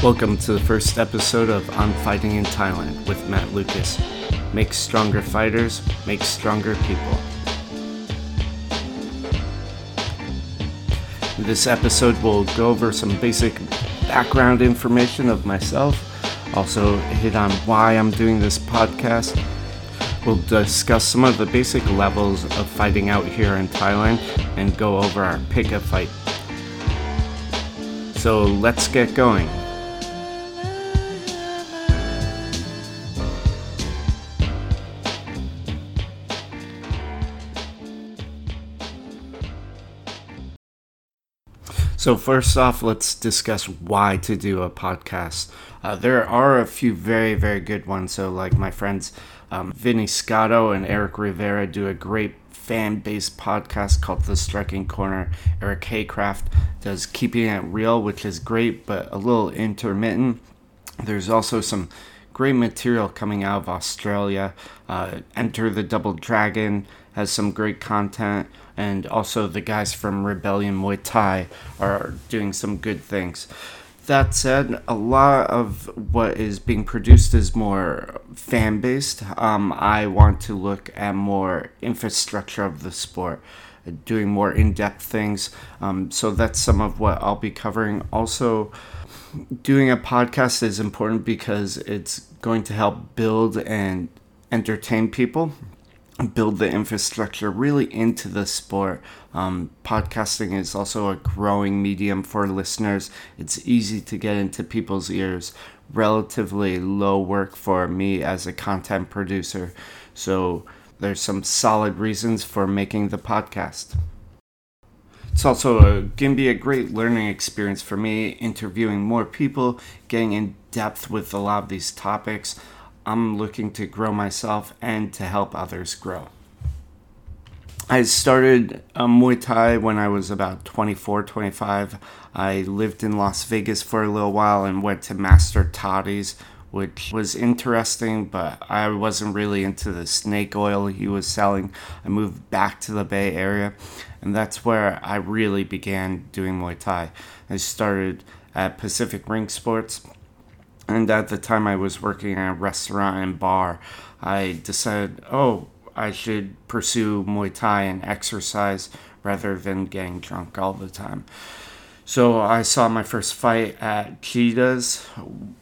Welcome to the first episode of I'm Fighting in Thailand with Matt Lucas. Make stronger fighters, make stronger people. This episode, we'll go over some basic background information of myself, also hit on why I'm doing this podcast. We'll discuss some of the basic levels of fighting out here in Thailand and go over our pick a fight. So let's get going. So, first off, let's discuss why to do a podcast. Uh, there are a few very, very good ones. So, like my friends um, Vinny Scotto and Eric Rivera do a great fan based podcast called The Striking Corner. Eric Haycraft does Keeping It Real, which is great, but a little intermittent. There's also some great material coming out of Australia. Uh, Enter the Double Dragon has some great content and also the guys from Rebellion Muay Thai are doing some good things. That said, a lot of what is being produced is more fan based. Um, I want to look at more infrastructure of the sport, doing more in depth things. Um, so that's some of what I'll be covering. Also, doing a podcast is important because it's going to help build and entertain people build the infrastructure really into the sport. Um, podcasting is also a growing medium for listeners. It's easy to get into people's ears, relatively low work for me as a content producer. So there's some solid reasons for making the podcast. It's also going to be a great learning experience for me, interviewing more people, getting in depth with a lot of these topics. I'm looking to grow myself and to help others grow. I started um, Muay Thai when I was about 24, 25. I lived in Las Vegas for a little while and went to Master Toddy's, which was interesting, but I wasn't really into the snake oil he was selling. I moved back to the Bay Area, and that's where I really began doing Muay Thai. I started at Pacific Ring Sports and at the time I was working in a restaurant and bar, I decided, oh, I should pursue Muay Thai and exercise rather than getting drunk all the time. So I saw my first fight at Cheetahs,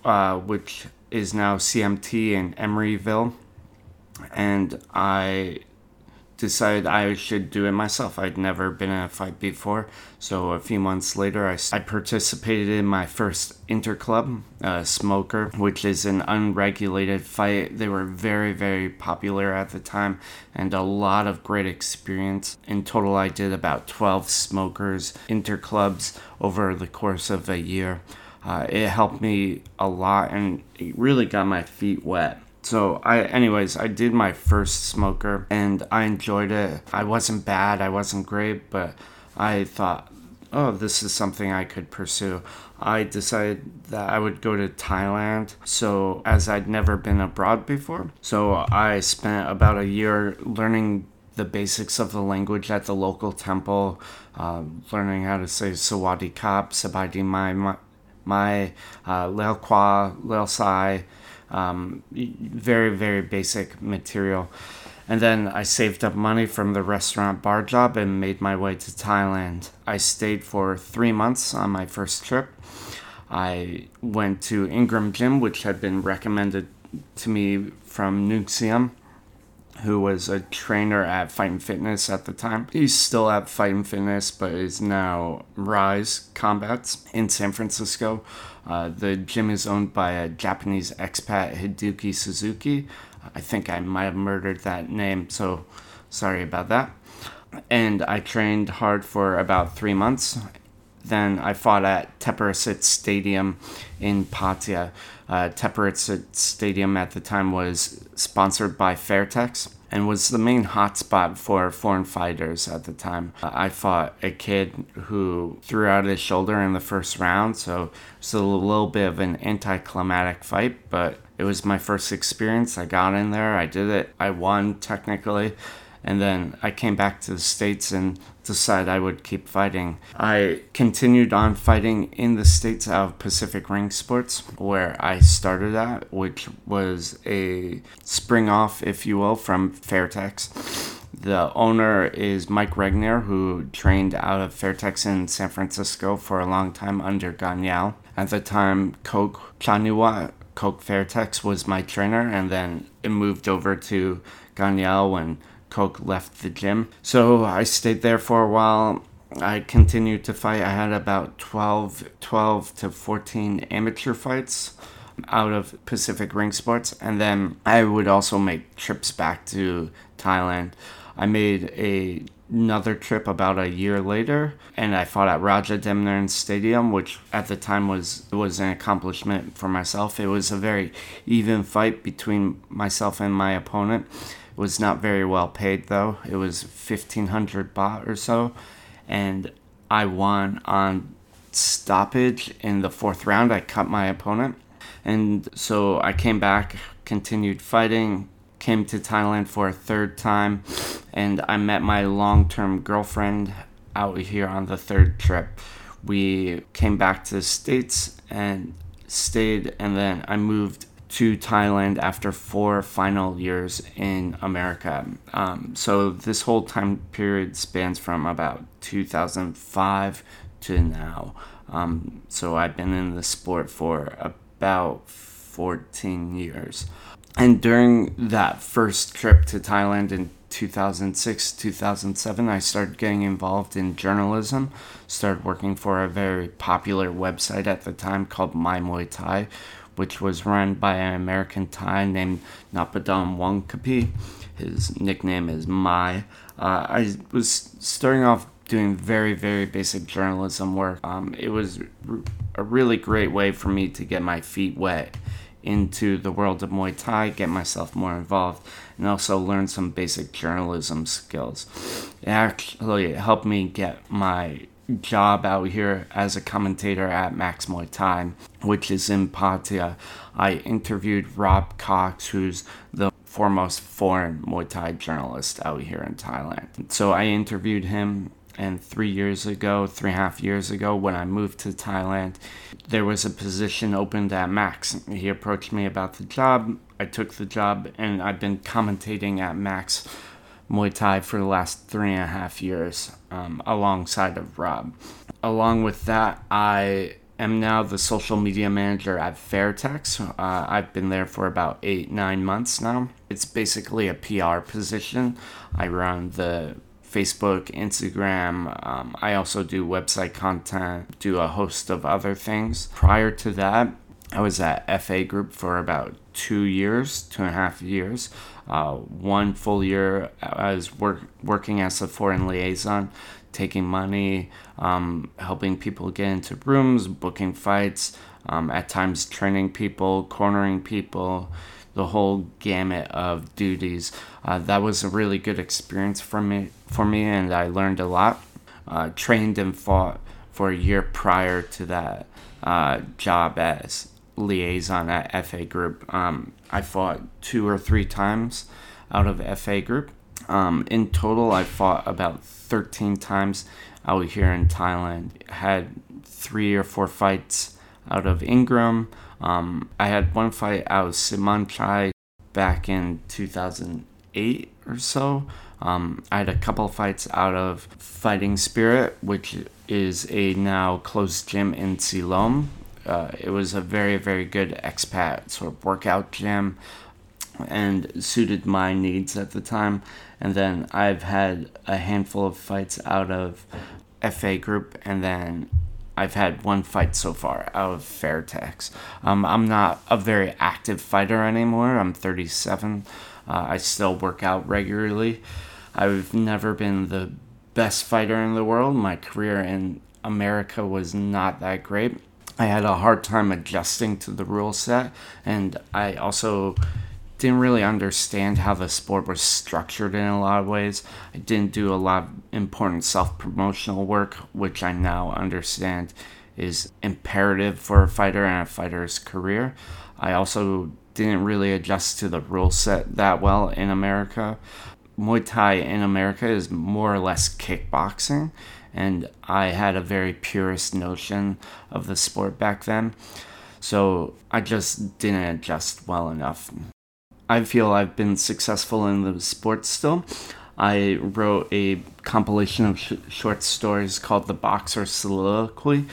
uh, which is now CMT in Emeryville, and I decided I should do it myself. I'd never been in a fight before. So a few months later, I, I participated in my first interclub, uh, Smoker, which is an unregulated fight. They were very, very popular at the time and a lot of great experience. In total, I did about 12 Smokers interclubs over the course of a year. Uh, it helped me a lot and it really got my feet wet. So I anyways, I did my first smoker and I enjoyed it. I wasn't bad, I wasn't great, but I thought, "Oh, this is something I could pursue." I decided that I would go to Thailand. So, as I'd never been abroad before, so I spent about a year learning the basics of the language at the local temple, uh, learning how to say Sawadi Kap, Sabadi Mai, Mai, uh, Lel Kwa, Lel Sai, um, very, very basic material. And then I saved up money from the restaurant bar job and made my way to Thailand. I stayed for three months on my first trip. I went to Ingram Gym, which had been recommended to me from Nuxium who was a trainer at Fight and Fitness at the time. He's still at Fight and Fitness, but is now Rise Combats in San Francisco. Uh, the gym is owned by a Japanese expat, Hideki Suzuki. I think I might have murdered that name, so sorry about that. And I trained hard for about three months. Then I fought at Thepprasit Stadium in Pattaya. Uh, Stadium at the time was sponsored by Fairtex and was the main hotspot for foreign fighters at the time. Uh, I fought a kid who threw out his shoulder in the first round, so it was a little bit of an anticlimactic fight, but it was my first experience. I got in there, I did it, I won technically, And then I came back to the States and decided I would keep fighting. I continued on fighting in the States out of Pacific Ring Sports, where I started at, which was a spring off, if you will, from Fairtex. The owner is Mike Regner, who trained out of Fairtex in San Francisco for a long time under Ganyal. At the time, Coke Chaniwa, Coke Fairtex was my trainer, and then it moved over to Ganyal when Coke left the gym. So I stayed there for a while. I continued to fight. I had about 12, 12 to 14 amateur fights out of Pacific Ring Sports. And then I would also make trips back to Thailand. I made a, another trip about a year later, and I fought at Raja Rajadamnern Stadium, which at the time was was an accomplishment for myself. It was a very even fight between myself and my opponent. Was not very well paid though. It was fifteen hundred baht or so, and I won on stoppage in the fourth round. I cut my opponent, and so I came back, continued fighting, came to Thailand for a third time, and I met my long term girlfriend out here on the third trip. We came back to the States and stayed, and then I moved to Thailand after four final years in America. Um, so this whole time period spans from about 2005 to now. Um, so I've been in the sport for about 14 years. And during that first trip to Thailand in 2006, 2007, I started getting involved in journalism. Started working for a very popular website at the time called My Muay Thai, which was run by an American Thai named Napadam Wongkapi. His nickname is Mai. Uh, I was starting off doing very, very basic journalism work. Um, it was a really great way for me to get my feet wet into the world of Muay Thai, get myself more involved, and also learn some basic journalism skills. It actually helped me get my job out here as a commentator at Max Muay Thai, which is in Pattaya. I interviewed Rob Cox, who's the foremost foreign Muay Thai journalist out here in Thailand. So I interviewed him and three years ago, three and a half years ago, when I moved to Thailand, there was a position opened at Max. He approached me about the job. I took the job, and I've been commentating at Max Muay Thai for the last three and a half years um, alongside of Rob. Along with that, I am now the social media manager at Fairtex. Uh, I've been there for about eight, nine months now. It's basically a PR position. I run the Facebook, Instagram. Um, I also do website content, do a host of other things. Prior to that, I was at FA Group for about two years, two and a half years. Uh, one full year I was work, working as a foreign liaison, taking money, um, helping people get into rooms, booking fights, um, at times training people, cornering people, the whole gamut of duties. Uh, that was a really good experience for me, for me, and I learned a lot. Uh, trained and fought for a year prior to that uh, job as liaison at FA Group. Um, I fought two or three times out of FA Group. Um, in total, I fought about 13 times out here in Thailand. Had three or four fights out of Ingram. Um, I had one fight out of Simon Simanchai back in 2008 or so. Um, I had a couple fights out of Fighting Spirit, which is a now closed gym in Silom. Uh, it was a very, very good expat sort of workout gym and suited my needs at the time. And then I've had a handful of fights out of FA Group and then I've had one fight so far out of Fairtex. Um, I'm not a very active fighter anymore. I'm 37. Uh, I still work out regularly. I've never been the best fighter in the world. My career in America was not that great. I had a hard time adjusting to the rule set, and I also didn't really understand how the sport was structured in a lot of ways. I didn't do a lot of important self promotional work, which I now understand is imperative for a fighter and a fighter's career. I also didn't really adjust to the rule set that well in America. Muay Thai in America is more or less kickboxing, and I had a very purist notion of the sport back then. So I just didn't adjust well enough. I feel I've been successful in the sport still. I wrote a compilation of sh- short stories called The Boxer Soliloquy,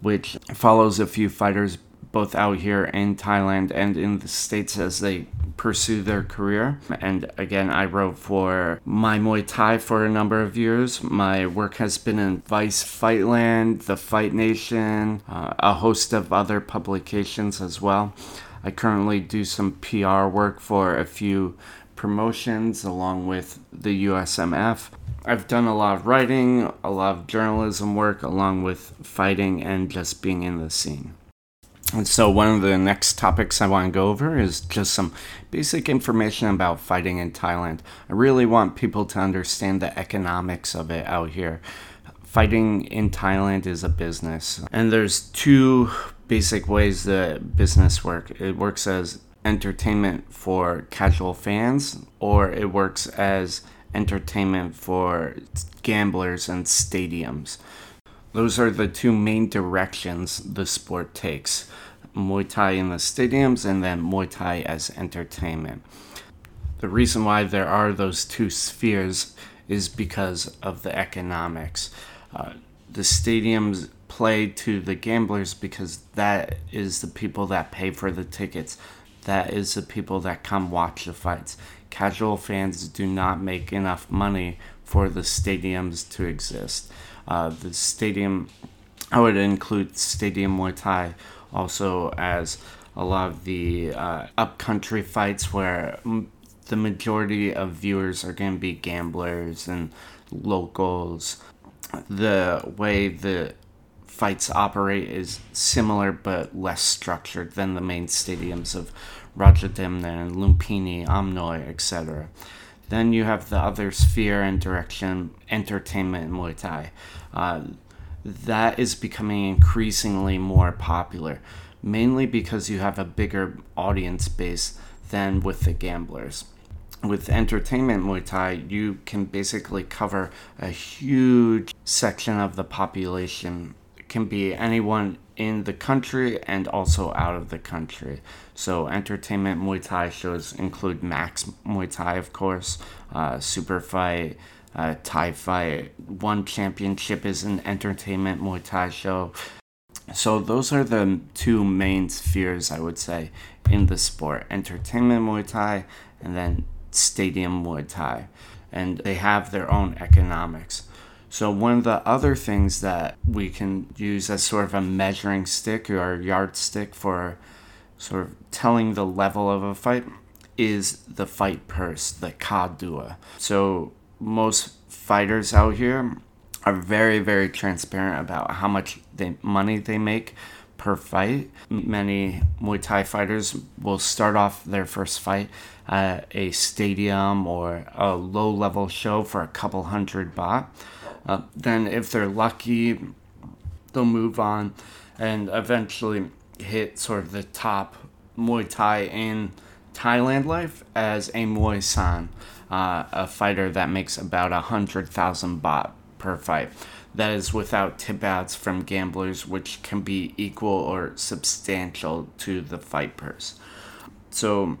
which follows a few fighters both out here in Thailand and in the States as they pursue their career. And again, I wrote for My Muay Thai for a number of years. My work has been in Vice Fightland, The Fight Nation, uh, a host of other publications as well. I currently do some PR work for a few promotions along with the USMF. I've done a lot of writing, a lot of journalism work, along with fighting and just being in the scene. And so, one of the next topics I want to go over is just some basic information about fighting in Thailand. I really want people to understand the economics of it out here. Fighting in Thailand is a business, and there's two basic ways that business work. It works as entertainment for casual fans, or it works as entertainment for gamblers and stadiums. Those are the two main directions the sport takes Muay Thai in the stadiums and then Muay Thai as entertainment. The reason why there are those two spheres is because of the economics. Uh, the stadiums play to the gamblers because that is the people that pay for the tickets. That is the people that come watch the fights. Casual fans do not make enough money for the stadiums to exist. Uh, the stadium, I would include Stadium Muay Thai also as a lot of the uh, upcountry fights where m- the majority of viewers are going to be gamblers and locals. The way the fights operate is similar but less structured than the main stadiums of Rajadamnern and Lumpini, Omnoi, etc. Then you have the other sphere and direction, entertainment and Muay Thai. Uh, that is becoming increasingly more popular, mainly because you have a bigger audience base than with the gamblers. With entertainment Muay Thai, you can basically cover a huge section of the population. It can be anyone in the country and also out of the country. So, entertainment Muay Thai shows include Max Muay Thai, of course, uh, Super Fight, uh, Thai Fight. One championship is an entertainment Muay Thai show. So, those are the two main spheres, I would say, in the sport entertainment Muay Thai and then stadium Muay Thai. And they have their own economics. So, one of the other things that we can use as sort of a measuring stick or yardstick for sort of telling the level of a fight is the fight purse, the kadua. So, most fighters out here are very, very transparent about how much they, money they make per fight. Many Muay Thai fighters will start off their first fight at a stadium or a low level show for a couple hundred baht. Uh, then, if they're lucky, they'll move on and eventually hit sort of the top Muay Thai in Thailand life as a Muay San, uh, a fighter that makes about a hundred thousand baht per fight. That is without tip outs from gamblers, which can be equal or substantial to the fight purse. So,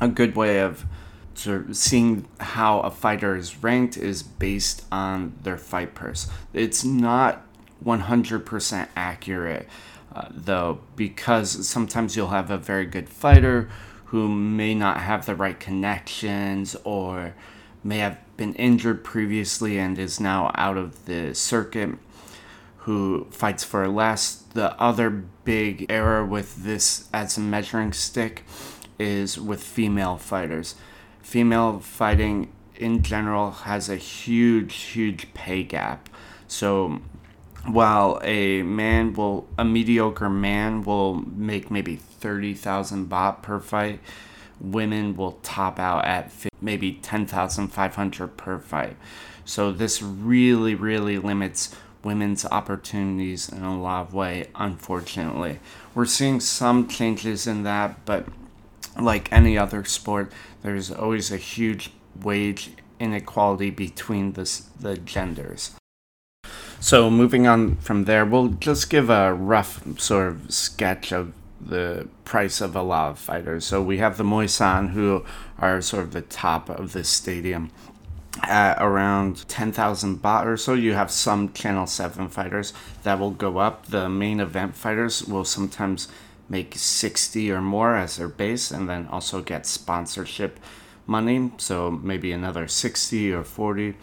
a good way of sort of seeing how a fighter is ranked is based on their fight purse. It's not 100% accurate, uh, though, because sometimes you'll have a very good fighter who may not have the right connections or may have been injured previously and is now out of the circuit who fights for less. The other big error with this as a measuring stick is with female fighters female fighting in general has a huge, huge pay gap. So while a man will, a mediocre man will make maybe 30,000 baht per fight, women will top out at maybe 10,500 per fight. So this really, really limits women's opportunities in a lot of way, unfortunately. We're seeing some changes in that, but like any other sport, there's always a huge wage inequality between the, the genders. So moving on from there, we'll just give a rough sort of sketch of the price of a lot of fighters. So we have the Moisan, who are sort of the top of the stadium at around 10,000 baht or so. You have some Channel 7 fighters that will go up. The main event fighters will sometimes make 60 or more as their base and then also get sponsorship money. So maybe another 60 or 40.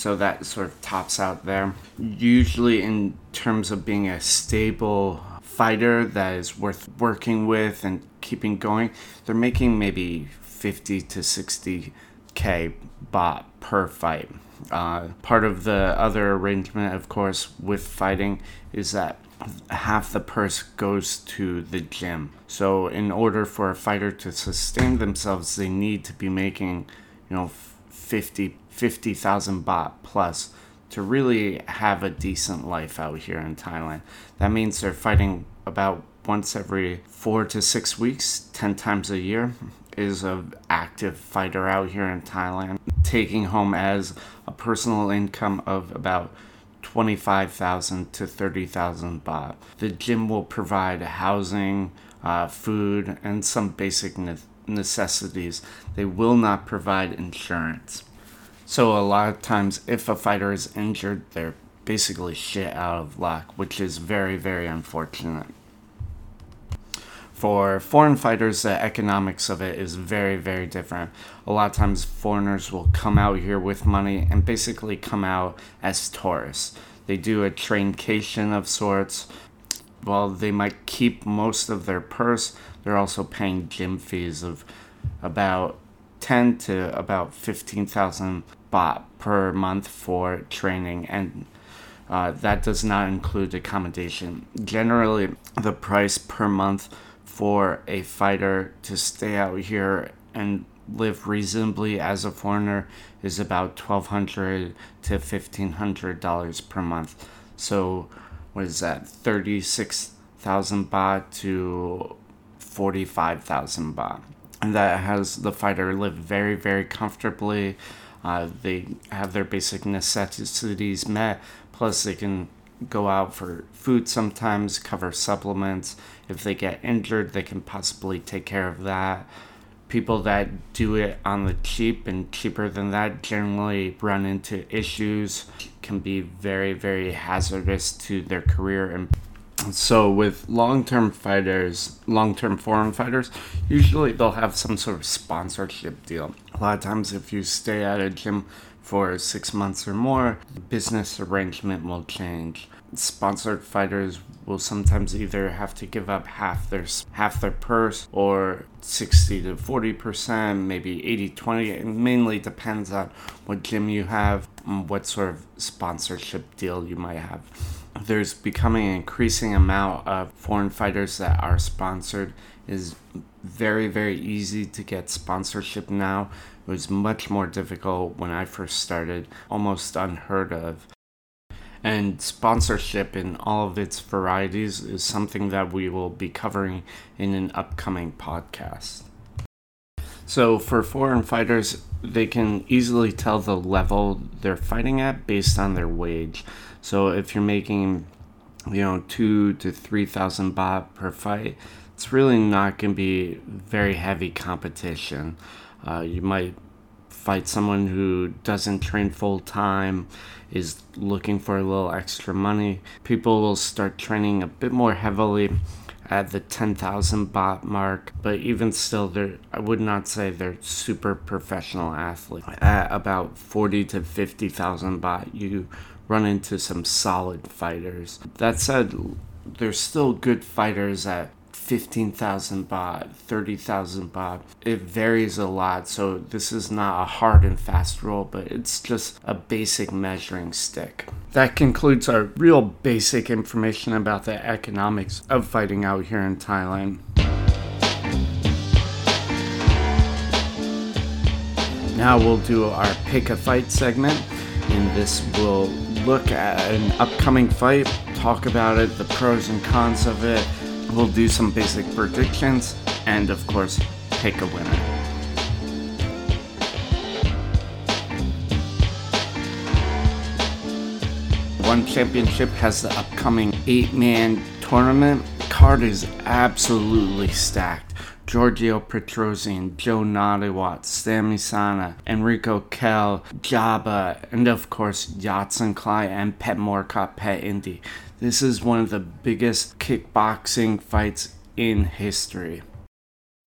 So that sort of tops out there. Usually, in terms of being a stable fighter that is worth working with and keeping going, they're making maybe 50 to 60k baht per fight. Uh, part of the other arrangement, of course, with fighting is that half the purse goes to the gym. So, in order for a fighter to sustain themselves, they need to be making, you know, 50 50,000 baht plus to really have a decent life out here in Thailand. That means they're fighting about once every 4 to 6 weeks, 10 times a year is an active fighter out here in Thailand, taking home as a personal income of about 25,000 to 30,000 baht. The gym will provide housing, uh, food, and some basic ne- necessities. They will not provide insurance. So, a lot of times, if a fighter is injured, they're basically shit out of luck, which is very, very unfortunate. For foreign fighters, the economics of it is very, very different. A lot of times, foreigners will come out here with money and basically come out as tourists. They do a traincation of sorts. While they might keep most of their purse, they're also paying gym fees of about 10 to about 15,000 baht per month for training and uh, that does not include accommodation. Generally, the price per month for a fighter to stay out here and live reasonably as a foreigner is about twelve hundred to fifteen hundred dollars per month. So, what is that? Thirty six thousand baht to forty five thousand baht, and that has the fighter live very very comfortably. Uh, they have their basic necessities met. Plus, they can go out for food sometimes, cover supplements. If they get injured, they can possibly take care of that. People that do it on the cheap and cheaper than that generally run into issues, can be very, very hazardous to their career. And so, with long term fighters, long term foreign fighters, usually they'll have some sort of sponsorship deal. A lot of times, if you stay at a gym for six months or more, business arrangement will change. Sponsored fighters will sometimes either have to give up half their half their purse or 60 to 40 percent, maybe 80 20. It mainly depends on what gym you have, what sort of sponsorship deal you might have. There's becoming an increasing amount of foreign fighters that are sponsored. is very very easy to get sponsorship now it was much more difficult when I first started, almost unheard of. And sponsorship in all of its varieties is something that we will be covering in an upcoming podcast. So, for foreign fighters, they can easily tell the level they're fighting at based on their wage. So, if you're making, you know, two to three thousand baht per fight, it's really not going to be very heavy competition. Uh, you might fight someone who doesn't train full time, is looking for a little extra money. People will start training a bit more heavily at the 10,000 baht mark, but even still, they're, I would not say they're super professional athletes. At about 40 to 50,000 baht, you run into some solid fighters. That said, there's still good fighters at 15,000 baht, 30,000 baht. It varies a lot, so this is not a hard and fast rule, but it's just a basic measuring stick. That concludes our real basic information about the economics of fighting out here in Thailand. Now we'll do our pick a fight segment. and this, we'll look at an upcoming fight, talk about it, the pros and cons of it. We'll do some basic predictions, and of course, pick a winner. One Championship has the upcoming eight man tournament. Card is absolutely stacked. Giorgio Petrosyan, Joe Nattawut, Sami Sana, Enriko Kehl, Jabba, and of course Yodsanklai and Petchmorakot Petchyindee. This is one of the biggest kickboxing fights in history.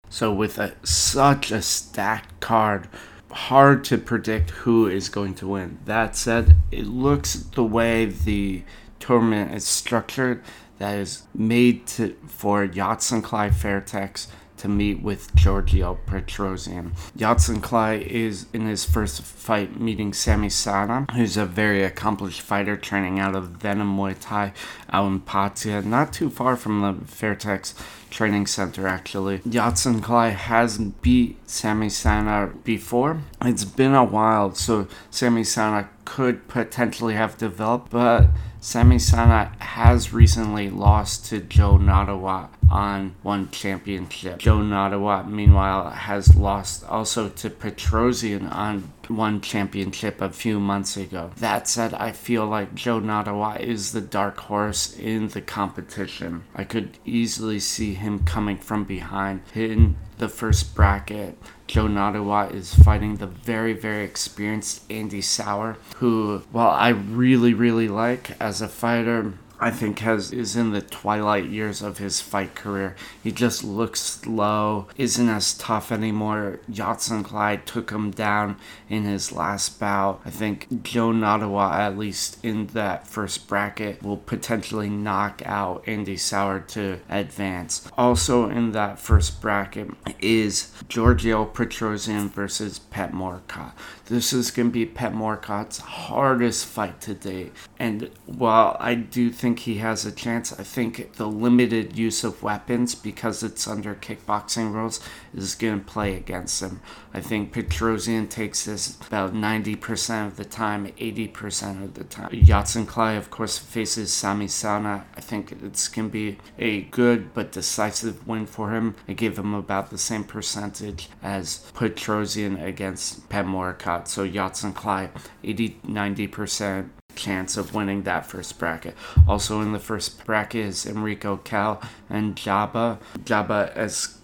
So with a, such a stacked card, hard to predict who is going to win. That said, it looks the way the tournament is structured that is made to for Yodsanklai Fairtex to meet with Giorgio Petrosyan. Yodsanklai is in his first fight meeting Sami Sana, who's a very accomplished fighter training out of Venum Muay Thai out in Pattaya, not too far from the Fairtex training center actually. Yodsanklai has beat Sami Sana before. It's been a while, so Sami Sana could potentially have developed, but Sami Sana has recently lost to Joe Nattawut on one championship. Joe Nattawut, meanwhile, has lost also to Petrosyan on one championship a few months ago. That said, I feel like Joe Nattawut is the dark horse in the competition. I could easily see him coming from behind, hitting the first bracket. Joe Nattawut is fighting the very, very experienced Andy Souwer, who, while I really, really like as a fighter, I think has is in the twilight years of his fight career. He just looks slow, isn't as tough anymore. Yodsanklai took him down in his last bout. I think Joe Nattawut, at least in that first bracket, will potentially knock out Andy Souwer to advance. Also in that first bracket is Giorgio Petrosyan versus Petchmorakot. This is going to be Petchmorakot's hardest fight to date. And while I do think he has a chance, I think the limited use of weapons, because it's under kickboxing rules, is going to play against him. I think Petrosyan takes this about 90% of the time, 80% of the time. Yodsanklai, of course, faces Sami Sana. I think it's going to be a good but decisive win for him. I give him about the same percentage as Petrosyan against Petchmorakot So Yodsanklai, 80 90% chance of winning that first bracket. Also in the first bracket is Enriko Kehl and Jabba. Jabba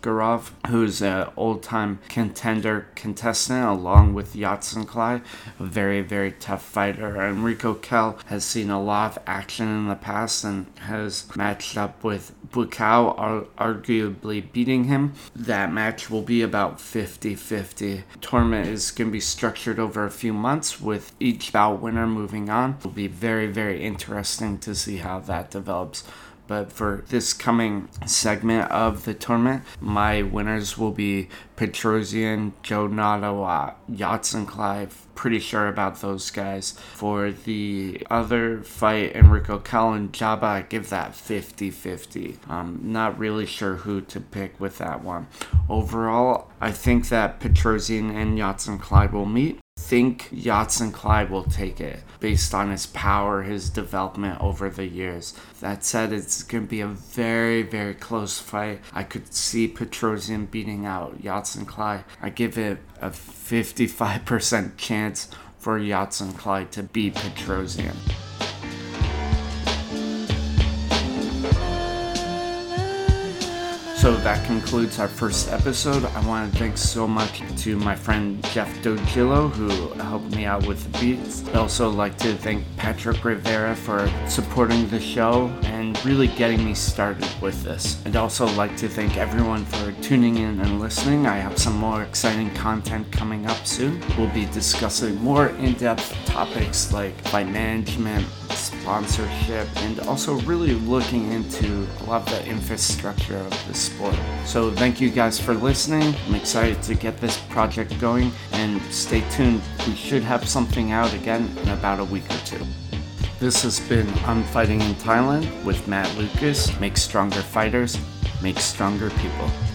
Askerov, who's an old-time contender contestant along with Yodsanklai, a very, very tough fighter. Enriko Kehl has seen a lot of action in the past and has matched up with Buakaw, arguably beating him. That match will be about 50-50. Tournament is going to be structured over a few months with each bout winner moving on. It'll be very, very interesting to see how that develops. But for this coming segment of the tournament, my winners will be Petrosyan, Joe Nattawut, Yodsanklai. Pretty sure about those guys. For the other fight, Enriko and Jabba, I give that 50 50. I'm um, not really sure who to pick with that one. Overall, I think that Petrosyan and Yodsanklai will meet think Yodsanklai will take it based on his power, his development over the years. That said, it's going to be a very, very close fight. I could see Petrosyan beating out Yodsanklai. I give it a 55% chance for Yodsanklai to beat Petrosyan. So that concludes our first episode. I want to thank so much to my friend Jeff Dojillo who helped me out with the beats. I'd also like to thank Patrick Rivera for supporting the show and really getting me started with this. I'd also like to thank everyone for tuning in and listening. I have some more exciting content coming up soon. We'll be discussing more in-depth topics like fight management, sponsorship, and also really looking into a lot of the infrastructure of the sport. So, thank you guys for listening. I'm excited to get this project going, and stay tuned. We should have something out again in about a week or two. This has been I'm Fighting in Thailand with Matt Lucas. Make stronger fighters, make stronger people.